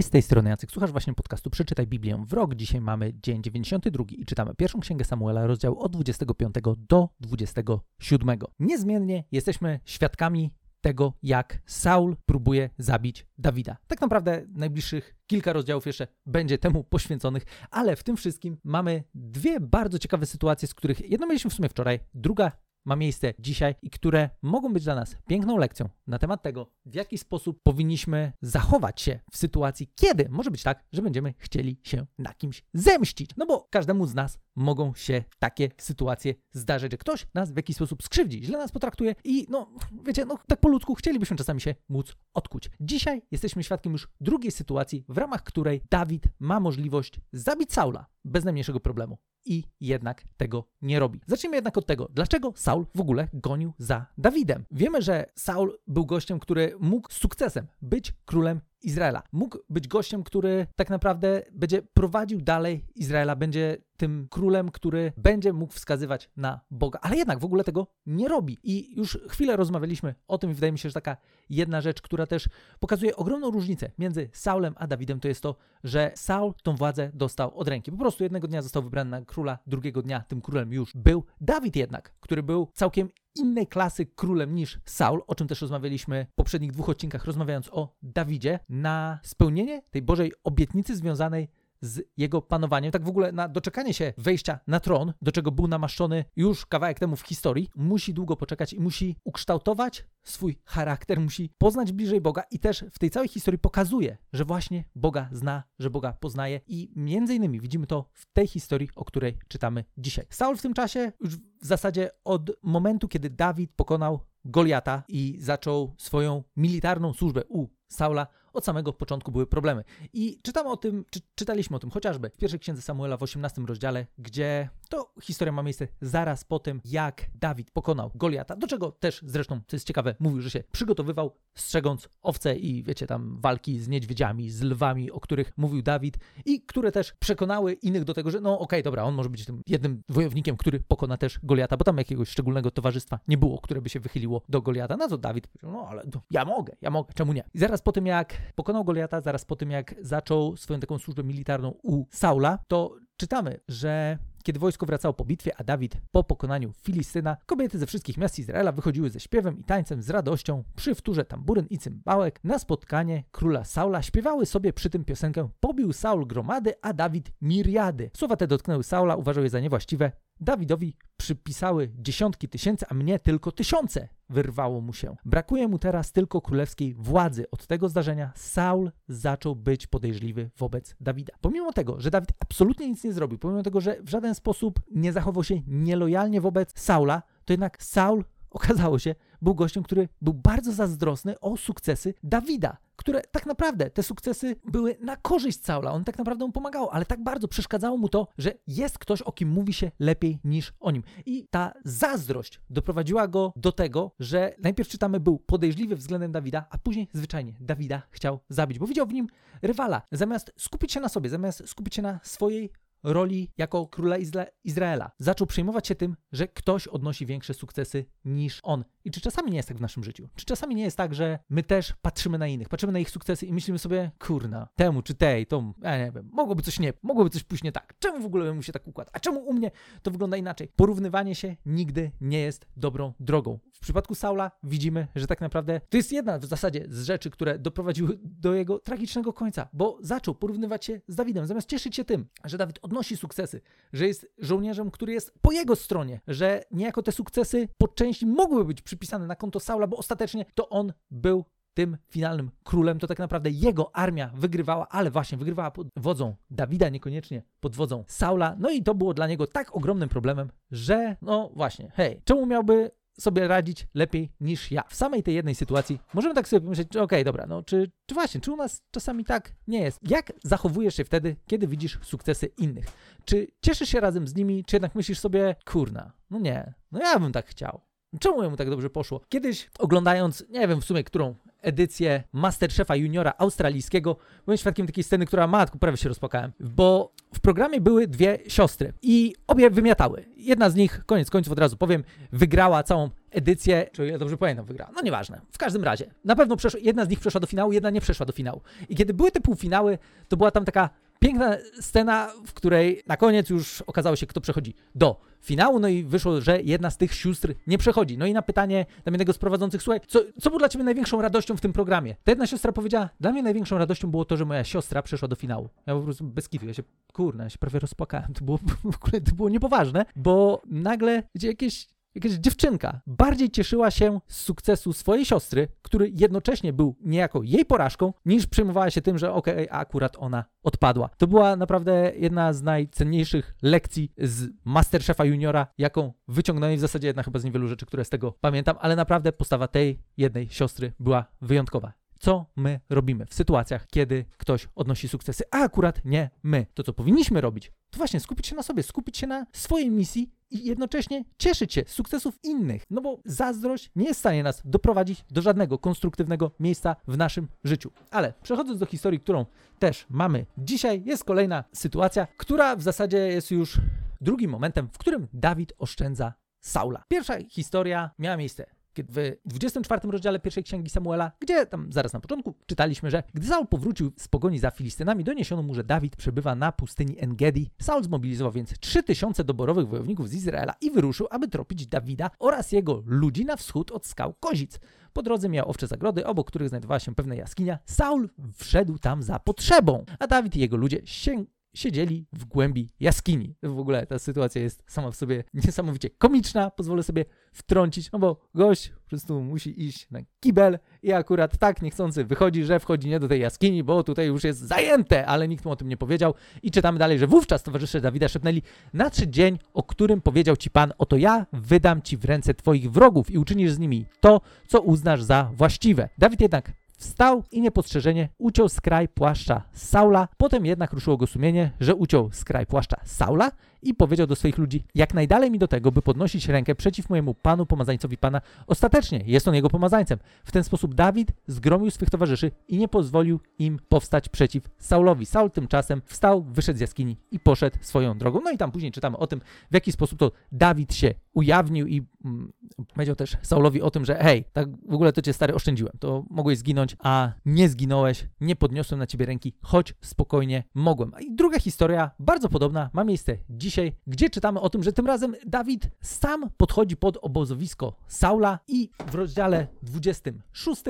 Cześć, z tej strony Jacek. Słuchasz właśnie podcastu Przeczytaj Biblię w rok. Dzisiaj mamy dzień 92 i czytamy pierwszą księgę Samuela, rozdział od 25 do 27. Niezmiennie jesteśmy świadkami tego, jak Saul próbuje zabić Dawida. Tak naprawdę najbliższych kilka rozdziałów jeszcze będzie temu poświęconych, ale w tym wszystkim mamy dwie bardzo ciekawe sytuacje, z których jedną mieliśmy w sumie wczoraj, druga ma miejsce dzisiaj i które mogą być dla nas piękną lekcją na temat tego, w jaki sposób powinniśmy zachować się w sytuacji, kiedy może być tak, że będziemy chcieli się na kimś zemścić. No bo każdemu z nas mogą się takie sytuacje zdarzyć, że ktoś nas w jakiś sposób skrzywdzi, źle nas potraktuje i no, wiecie, no tak po ludzku chcielibyśmy czasami się móc odkuć. Dzisiaj jesteśmy świadkiem już drugiej sytuacji, w ramach której Dawid ma możliwość zabić Saula bez najmniejszego problemu i jednak tego nie robi. Zacznijmy jednak od tego, dlaczego Saul w ogóle gonił za Dawidem. Wiemy, że Saul był gościem, który mógł z sukcesem być królem Izraela. Mógł być gościem, który tak naprawdę będzie prowadził dalej Izraela, będzie tym królem, który będzie mógł wskazywać na Boga, ale jednak w ogóle tego nie robi. I już chwilę rozmawialiśmy o tym i wydaje mi się, że taka jedna rzecz, która też pokazuje ogromną różnicę między Saulem a Dawidem, to jest to, że Saul tą władzę dostał od ręki. Po prostu jednego dnia został wybrany na króla, drugiego dnia tym królem już był Dawid jednak, który był całkiem innej klasy królem niż Saul, o czym też rozmawialiśmy w poprzednich dwóch odcinkach, rozmawiając o Dawidzie, na spełnienie tej Bożej obietnicy związanej z jego panowaniem, tak w ogóle na doczekanie się wejścia na tron, do czego był namaszczony już kawałek temu w historii, musi długo poczekać i musi ukształtować swój charakter, musi poznać bliżej Boga i też w tej całej historii pokazuje, że właśnie Boga zna, że Boga poznaje i między innymi widzimy to w tej historii, o której czytamy dzisiaj. Saul w tym czasie już w zasadzie od momentu, kiedy Dawid pokonał Goliata i zaczął swoją militarną służbę u Saula, od samego początku były problemy. I czytam o tym, czy, czytaliśmy o tym chociażby w pierwszej księdze Samuela w 18 rozdziale, gdzie to historia ma miejsce zaraz po tym, jak Dawid pokonał Goliata, do czego też zresztą, co jest ciekawe, mówił, że się przygotowywał, strzegąc owce i wiecie, tam walki z niedźwiedziami, z lwami, o których mówił Dawid i które też przekonały innych do tego, że no okej, okay, dobra, on może być tym jednym wojownikiem, który pokona też Goliata, bo tam jakiegoś szczególnego towarzystwa nie było, które by się wychyliło do Goliata. Na to Dawid powiedział, no ale ja mogę, ja mogę, czemu nie? I zaraz po tym, jak pokonał Goliata, zaraz po tym, jak zaczął swoją taką służbę militarną u Saula, to czytamy, że kiedy wojsko wracało po bitwie, a Dawid po pokonaniu Filistyna, kobiety ze wszystkich miast Izraela wychodziły ze śpiewem i tańcem z radością przy wtórze tamburyn i cymbałek na spotkanie króla Saula. Śpiewały sobie przy tym piosenkę Pobił Saul gromady, a Dawid miriady. Słowa te dotknęły Saula, uważał je za niewłaściwe. Dawidowi przypisały dziesiątki tysięcy, a mnie tylko tysiące wyrwało mu się. Brakuje mu teraz tylko królewskiej władzy. Od tego zdarzenia Saul zaczął być podejrzliwy wobec Dawida. Pomimo tego, że Dawid absolutnie nic nie zrobił, pomimo tego, że w żaden sposób nie zachował się nielojalnie wobec Saula, to jednak Saul okazało się, był gościem, który był bardzo zazdrosny o sukcesy Dawida, które tak naprawdę te sukcesy były na korzyść Saula. On tak naprawdę mu pomagał, ale tak bardzo przeszkadzało mu to, że jest ktoś, o kim mówi się lepiej niż o nim. I ta zazdrość doprowadziła go do tego, że najpierw czytamy, był podejrzliwy względem Dawida, a później zwyczajnie Dawida chciał zabić, bo widział w nim rywala. Zamiast skupić się na sobie, zamiast skupić się na swojej roli jako króla Izra Izraela. Zaczął przejmować się tym, że ktoś odnosi większe sukcesy niż on. I czy czasami nie jest tak w naszym życiu? Czy czasami nie jest tak, że my też patrzymy na innych, patrzymy na ich sukcesy i myślimy sobie, kurna, temu czy tej, to, ja nie wiem, mogłoby coś nie, mogłoby coś pójść nie tak. Czemu w ogóle mu się tak układa? A czemu u mnie to wygląda inaczej? Porównywanie się nigdy nie jest dobrą drogą. W przypadku Saula widzimy, że tak naprawdę to jest jedna w zasadzie z rzeczy, które doprowadziły do jego tragicznego końca, bo zaczął porównywać się z Dawidem, zamiast cieszyć się tym, że Dawid odnosi sukcesy, że jest żołnierzem, który jest po jego stronie, że niejako te sukcesy po części mogły być przypisane na konto Saula, bo ostatecznie to on był tym finalnym królem, to tak naprawdę jego armia wygrywała, ale właśnie wygrywała pod wodzą Dawida, niekoniecznie pod wodzą Saula. No i to było dla niego tak ogromnym problemem, że no właśnie, hej, czemu miałby sobie radzić lepiej niż ja. W samej tej jednej sytuacji możemy tak sobie pomyśleć, okej, okay, dobra, no czy, czy właśnie, czy u nas czasami tak nie jest? Jak zachowujesz się wtedy, kiedy widzisz sukcesy innych? Czy cieszysz się razem z nimi, czy jednak myślisz sobie, kurna, no nie, no ja bym tak chciał. Czemu mu tak dobrze poszło? Kiedyś oglądając, nie wiem w sumie którą edycję Masterchefa Juniora australijskiego, byłem świadkiem takiej sceny, która matku prawie się rozpakałem, bo w programie były dwie siostry i obie wymiatały. Jedna z nich, koniec końców od razu powiem, wygrała całą edycję, czy ja dobrze pamiętam, wygrała. No nieważne. W każdym razie. Na pewno przeszła, jedna z nich przeszła do finału, jedna nie przeszła do finału. I kiedy były te półfinały, to była tam taka piękna scena, w której na koniec już okazało się, kto przechodzi do finału, no i wyszło, że jedna z tych sióstr nie przechodzi. No i na pytanie tam jednego z prowadzących, słuchaj, co, co było dla ciebie największą radością w tym programie? Ta jedna siostra powiedziała, dla mnie największą radością było to, że moja siostra przeszła do finału. Ja po prostu bez kitu, ja się, kurna, ja się prawie rozpłakałem. To było w ogóle, to było niepoważne, bo nagle, wiecie, jakieś jakaś dziewczynka bardziej cieszyła się z sukcesu swojej siostry, który jednocześnie był niejako jej porażką, niż przejmowała się tym, że okej, okay, akurat ona odpadła. To była naprawdę jedna z najcenniejszych lekcji z Masterchefa Juniora, jaką wyciągnąłem w zasadzie jedna chyba z niewielu rzeczy, które z tego pamiętam, ale naprawdę postawa tej jednej siostry była wyjątkowa co my robimy w sytuacjach, kiedy ktoś odnosi sukcesy, a akurat nie my. To, co powinniśmy robić, to właśnie skupić się na sobie, skupić się na swojej misji i jednocześnie cieszyć się z sukcesów innych. No bo zazdrość nie jest w stanie nas doprowadzić do żadnego konstruktywnego miejsca w naszym życiu. Ale przechodząc do historii, którą też mamy dzisiaj, jest kolejna sytuacja, która w zasadzie jest już drugim momentem, w którym Dawid oszczędza Saula. Pierwsza historia miała miejsce w 24 rozdziale pierwszej księgi Samuela, gdzie tam zaraz na początku czytaliśmy, że gdy Saul powrócił z pogoni za Filistynami, doniesiono mu, że Dawid przebywa na pustyni Engedi. Saul zmobilizował więc 3000 doborowych wojowników z Izraela i wyruszył, aby tropić Dawida oraz jego ludzi na wschód od skał Kozic. Po drodze miał owcze zagrody, obok których znajdowała się pewna jaskinia. Saul wszedł tam za potrzebą, a Dawid i jego ludzie sięg siedzieli w głębi jaskini. W ogóle ta sytuacja jest sama w sobie niesamowicie komiczna, pozwolę sobie wtrącić, no bo gość po prostu musi iść na kibel i akurat tak niechcący wychodzi, że wchodzi nie do tej jaskini, bo tutaj już jest zajęte, ale nikt mu o tym nie powiedział. I czytamy dalej, że wówczas towarzysze Dawida szepnęli, nadszedł dzień, o którym powiedział ci Pan, oto ja wydam ci w ręce twoich wrogów i uczynisz z nimi to, co uznasz za właściwe. Dawid jednak Wstał i niepostrzeżenie uciął skraj płaszcza Saula. Potem jednak ruszyło go sumienie, że uciął skraj płaszcza Saula i powiedział do swoich ludzi, jak najdalej mi do tego, by podnosić rękę przeciw mojemu panu, pomazańcowi pana. Ostatecznie jest on jego pomazańcem. W ten sposób Dawid zgromił swych towarzyszy i nie pozwolił im powstać przeciw Saulowi. Saul tymczasem wstał, wyszedł z jaskini i poszedł swoją drogą. No i tam później czytamy o tym, w jaki sposób to Dawid się ujawnił i mm, powiedział też Saulowi o tym, że hej, tak w ogóle to cię stary oszczędziłem, to mogłeś zginąć, a nie zginąłeś, nie podniosłem na ciebie ręki, choć spokojnie mogłem. I druga historia, bardzo podobna, ma miejsce dziś dzisiaj, gdzie czytamy o tym, że tym razem Dawid sam podchodzi pod obozowisko Saula i w rozdziale 26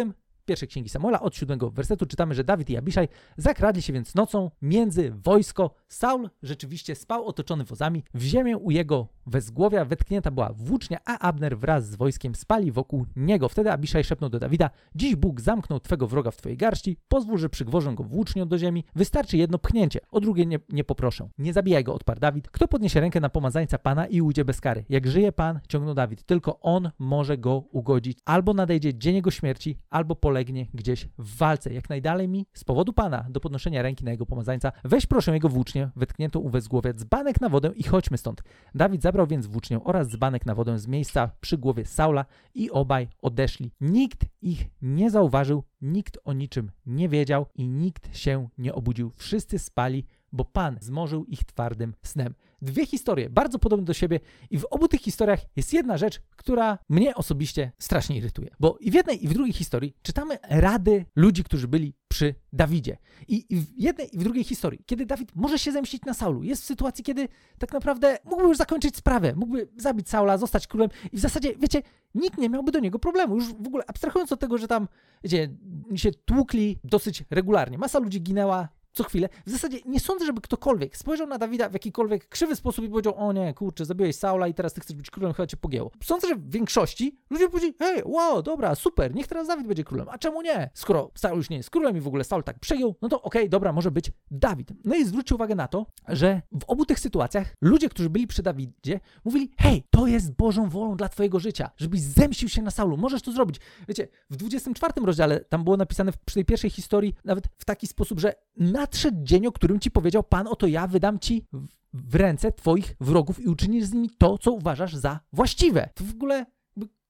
pierwszej księgi Samuela od siódmego wersetu czytamy, że Dawid i Abiszaj zakradli się więc nocą między wojsko. Saul rzeczywiście spał otoczony wozami. W ziemię u jego wezgłowia wetknięta była włócznia, a Abner wraz z wojskiem spali wokół niego. Wtedy Abiszaj szepnął do Dawida, dziś Bóg zamknął twego wroga w twojej garści, pozwól, że przygwożę go włócznią do ziemi. Wystarczy jedno pchnięcie, o drugie nie, nie poproszę. Nie zabijaj go, odparł Dawid. Kto podniesie rękę na pomazańca Pana i ujdzie bez kary? Jak żyje Pan, ciągnął Dawid, tylko On może go ugodzić. Albo nadejdzie dzień jego śmierci, albo polegnie gdzieś w walce. Jak najdalej mi, z powodu Pana, do podnoszenia ręki na jego pomazańca, weź proszę jego włócznię, wetkniętą u wezgłowia, dzbanek na wodę i chodźmy stąd. Dawid zabrał więc włócznię oraz dzbanek na wodę z miejsca przy głowie Saula i obaj odeszli. Nikt ich nie zauważył, nikt o niczym nie wiedział i nikt się nie obudził. Wszyscy spali, bo Pan zmorzył ich twardym snem dwie historie, bardzo podobne do siebie i w obu tych historiach jest jedna rzecz, która mnie osobiście strasznie irytuje. Bo i w jednej i w drugiej historii czytamy rady ludzi, którzy byli przy Dawidzie. I w jednej i w drugiej historii, kiedy Dawid może się zemścić na Saulu, jest w sytuacji, kiedy tak naprawdę mógłby już zakończyć sprawę, mógłby zabić Saula, zostać królem i w zasadzie, wiecie, nikt nie miałby do niego problemu. Już w ogóle abstrahując od tego, że tam, wiecie, się tłukli dosyć regularnie. Masa ludzi ginęła, co chwilę. W zasadzie nie sądzę, żeby ktokolwiek spojrzał na Dawida w jakikolwiek krzywy sposób i powiedział, o nie, kurczę, zabiłeś Saula i teraz ty chcesz być królem, chyba cię pogięło. Sądzę, że w większości ludzie powiedzieli, hej, wow, dobra, super, niech teraz Dawid będzie królem. A czemu nie? Skoro Saul już nie jest królem i w ogóle Saul tak przejął, no to okej, okay, dobra, może być Dawid. No i zwróćcie uwagę na to, że w obu tych sytuacjach ludzie, którzy byli przy Dawidzie, mówili, hej, to jest Bożą wolą dla twojego życia, żebyś zemścił się na Saulu, możesz to zrobić. Wiecie, w 24 rozdziale tam było napisane przy tej pierwszej historii nawet w taki sposób, że nadszedł dzień, o którym ci powiedział Pan, oto ja wydam ci w ręce twoich wrogów i uczynisz z nimi to, co uważasz za właściwe. To w ogóle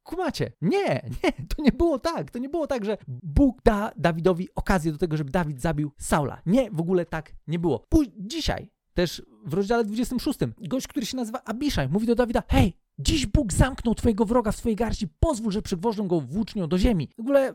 kumacie. Nie, nie, to nie było tak. To nie było tak, że Bóg da Dawidowi okazję do tego, żeby Dawid zabił Saula. Nie, w ogóle tak nie było. Pój dzisiaj też w rozdziale 26. Gość, który się nazywa Abiszaj, mówi do Dawida: Hej, dziś Bóg zamknął twojego wroga w twojej garści, pozwól, że przygwożą go włócznią do ziemi. W ogóle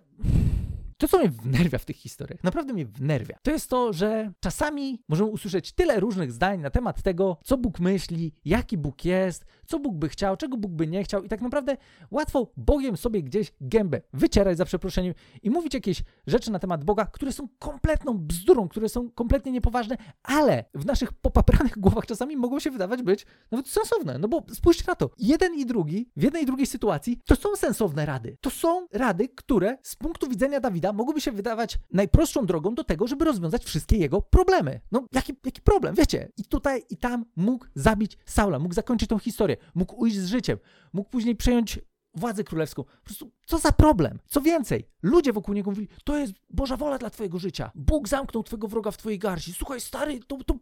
to, co mnie wnerwia w tych historiach, naprawdę mnie wnerwia, to jest to, że czasami możemy usłyszeć tyle różnych zdań na temat tego, co Bóg myśli, jaki Bóg jest, co Bóg by chciał, czego Bóg by nie chciał i tak naprawdę łatwo Bogiem sobie gdzieś gębę wycierać za przeproszeniem i mówić jakieś rzeczy na temat Boga, które są kompletną bzdurą, które są kompletnie niepoważne, ale w naszych popapranych głowach czasami mogą się wydawać być nawet sensowne, no bo spójrzcie na to, jeden i drugi, w jednej i drugiej sytuacji to są sensowne rady, to są rady, które z punktu widzenia Dawida Dawida mogłyby się wydawać najprostszą drogą do tego, żeby rozwiązać wszystkie jego problemy. No, jaki, jaki problem, wiecie? I tutaj i tam mógł zabić Saula, mógł zakończyć tą historię, mógł ujść z życiem, mógł później przejąć władzę królewską. Po prostu, co za problem? Co więcej, ludzie wokół niego mówili, to jest Boża wola dla twojego życia. Bóg zamknął twojego wroga w twojej garści. Słuchaj, stary, to, to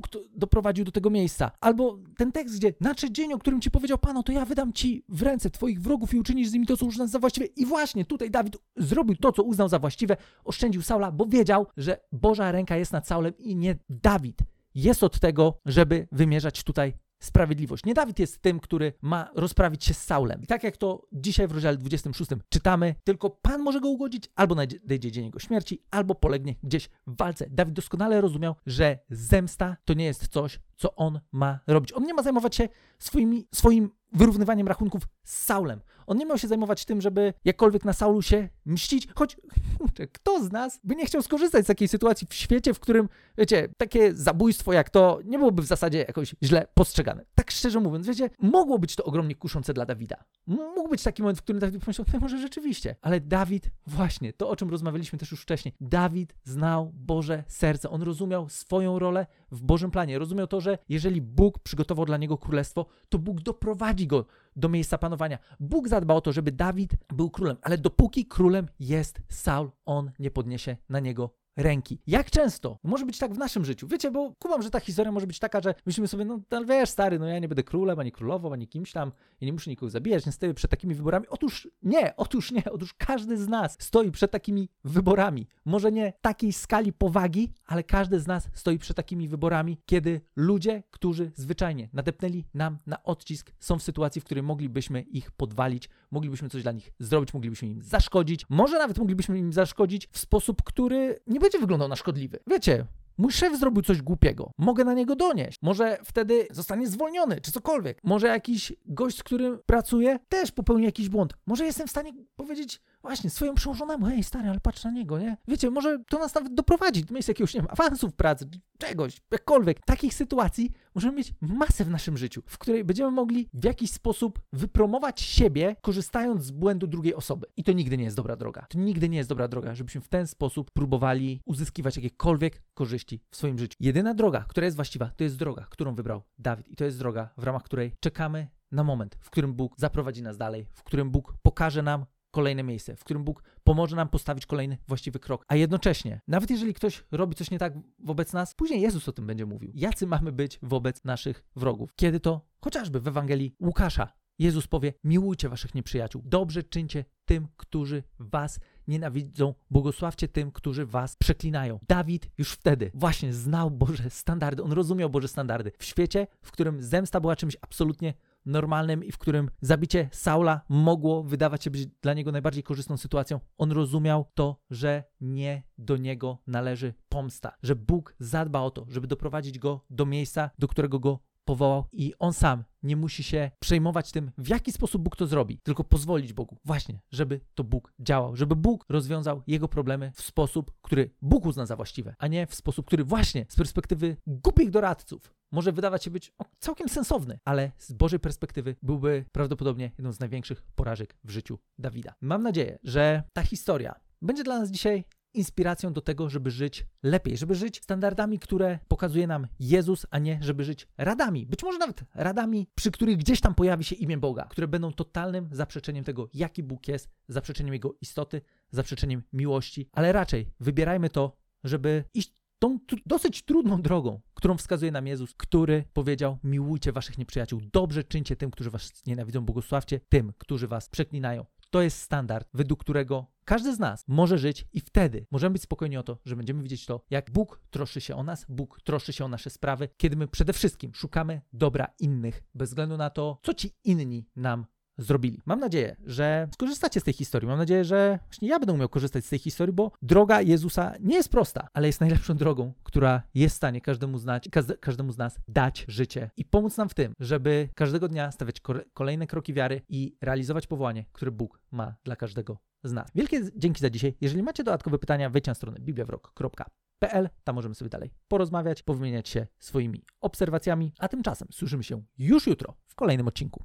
Bóg doprowadził do tego miejsca. Albo ten tekst, gdzie nadszedł dzień, o którym ci powiedział Pano, to ja wydam ci w ręce twoich wrogów i uczynisz z nimi to, co uznasz za właściwe. I właśnie tutaj Dawid zrobił to, co uznał za właściwe, oszczędził Saula, bo wiedział, że Boża ręka jest nad Saulem i nie Dawid jest od tego, żeby wymierzać tutaj sprawiedliwość. Nie Dawid jest tym, który ma rozprawić się z Saulem. I tak jak to dzisiaj w rozdziale 26 czytamy, tylko Pan może go ugodzić, albo nadejdzie dzień jego śmierci, albo polegnie gdzieś w walce. Dawid doskonale rozumiał, że zemsta to nie jest coś, co on ma robić. On nie ma zajmować się swoimi, swoim wyrównywaniem rachunków z Saulem. On nie miał się zajmować tym, żeby jakkolwiek na Saulu się mścić, choć kto z nas by nie chciał skorzystać z takiej sytuacji w świecie, w którym, wiecie, takie zabójstwo jak to nie byłoby w zasadzie jakoś źle postrzegane. Tak szczerze mówiąc, wiecie, mogło być to ogromnie kuszące dla Dawida. Mógł być taki moment, w którym Dawid pomyślał, no może rzeczywiście, ale Dawid, właśnie, to o czym rozmawialiśmy też już wcześniej, Dawid znał Boże serce, on rozumiał swoją rolę w Bożym planie, rozumiał to, że jeżeli Bóg przygotował dla niego królestwo, to Bóg doprowadzi go do miejsca panowania. Bóg zadbał o to, żeby Dawid był królem, ale dopóki królem jest Saul, on nie podniesie na niego ręki. Jak często może być tak w naszym życiu? Wiecie, bo kumam, że ta historia może być taka, że myślimy sobie, no wiesz, stary, no ja nie będę królem, ani królową, ani kimś tam, i nie muszę nikogo zabijać, nie stoję przed takimi wyborami. Otóż nie, otóż nie, otóż każdy z nas stoi przed takimi wyborami. Może nie takiej skali powagi, ale każdy z nas stoi przed takimi wyborami, kiedy ludzie, którzy zwyczajnie nadepnęli nam na odcisk, są w sytuacji, w której moglibyśmy ich podwalić, moglibyśmy coś dla nich zrobić, moglibyśmy im zaszkodzić, może nawet moglibyśmy im zaszkodzić w sposób, który nie będzie wyglądał na szkodliwy. Wiecie, Mój szef zrobił coś głupiego. Mogę na niego donieść. Może wtedy zostanie zwolniony, czy cokolwiek. Może jakiś gość, z którym pracuję, też popełni jakiś błąd. Może jestem w stanie powiedzieć właśnie swoją przełożonemu, hej stary, ale patrz na niego, nie? Wiecie, może to nas nawet doprowadzi do miejsca jakiegoś, nie wiem, awansu w pracy, czegoś, jakkolwiek. Takich sytuacji możemy mieć masę w naszym życiu, w której będziemy mogli w jakiś sposób wypromować siebie, korzystając z błędu drugiej osoby. I to nigdy nie jest dobra droga. To nigdy nie jest dobra droga, żebyśmy w ten sposób próbowali uzyskiwać jakiekolwiek korzyści w swoim życiu. Jedyna droga, która jest właściwa, to jest droga, którą wybrał Dawid. I to jest droga, w ramach której czekamy na moment, w którym Bóg zaprowadzi nas dalej, w którym Bóg pokaże nam kolejne miejsce, w którym Bóg pomoże nam postawić kolejny właściwy krok. A jednocześnie, nawet jeżeli ktoś robi coś nie tak wobec nas, później Jezus o tym będzie mówił. Jacy mamy być wobec naszych wrogów? Kiedy to chociażby w Ewangelii Łukasza Jezus powie: Miłujcie waszych nieprzyjaciół, dobrze czyńcie tym, którzy was nienawidzą, błogosławcie tym, którzy was przeklinają. Dawid już wtedy właśnie znał Boże standardy, on rozumiał Boże standardy. W świecie, w którym zemsta była czymś absolutnie normalnym i w którym zabicie Saula mogło wydawać się być dla niego najbardziej korzystną sytuacją, on rozumiał to, że nie do niego należy pomsta, że Bóg zadba o to, żeby doprowadzić go do miejsca, do którego go powołał i on sam nie musi się przejmować tym, w jaki sposób Bóg to zrobi, tylko pozwolić Bogu, właśnie, żeby to Bóg działał, żeby Bóg rozwiązał jego problemy w sposób, który Bóg uzna za właściwe, a nie w sposób, który właśnie z perspektywy głupich doradców może wydawać się być całkiem sensowny, ale z Bożej perspektywy byłby prawdopodobnie jedną z największych porażek w życiu Dawida. Mam nadzieję, że ta historia będzie dla nas dzisiaj inspiracją do tego, żeby żyć lepiej, żeby żyć standardami, które pokazuje nam Jezus, a nie żeby żyć radami. Być może nawet radami, przy których gdzieś tam pojawi się imię Boga, które będą totalnym zaprzeczeniem tego, jaki Bóg jest, zaprzeczeniem Jego istoty, zaprzeczeniem miłości, ale raczej wybierajmy to, żeby iść tą dosyć trudną drogą, którą wskazuje nam Jezus, który powiedział: Miłujcie waszych nieprzyjaciół, dobrze czyńcie tym, którzy was nienawidzą, błogosławcie tym, którzy was przeklinają. to jest standard, według którego każdy z nas może żyć i wtedy możemy być spokojni o to, że będziemy widzieć to, jak Bóg troszczy się o nas, Bóg troszczy się o nasze sprawy, kiedy my przede wszystkim szukamy dobra innych, bez względu na to, co ci inni nam zrobili. Mam nadzieję, że skorzystacie z tej historii. Mam nadzieję, że właśnie ja będę umiał korzystać z tej historii, bo droga Jezusa nie jest prosta, ale jest najlepszą drogą, która jest w stanie każdemu, znać, każdemu z nas dać życie i pomóc nam w tym, żeby każdego dnia stawiać kolejne kroki wiary i realizować powołanie, które Bóg ma dla każdego z nas. Wielkie dzięki za dzisiaj. Jeżeli macie dodatkowe pytania, wejdźcie na stronę bibliawrok.pl. Tam możemy sobie dalej porozmawiać, powymieniać się swoimi obserwacjami, a tymczasem słyszymy się już jutro w kolejnym odcinku.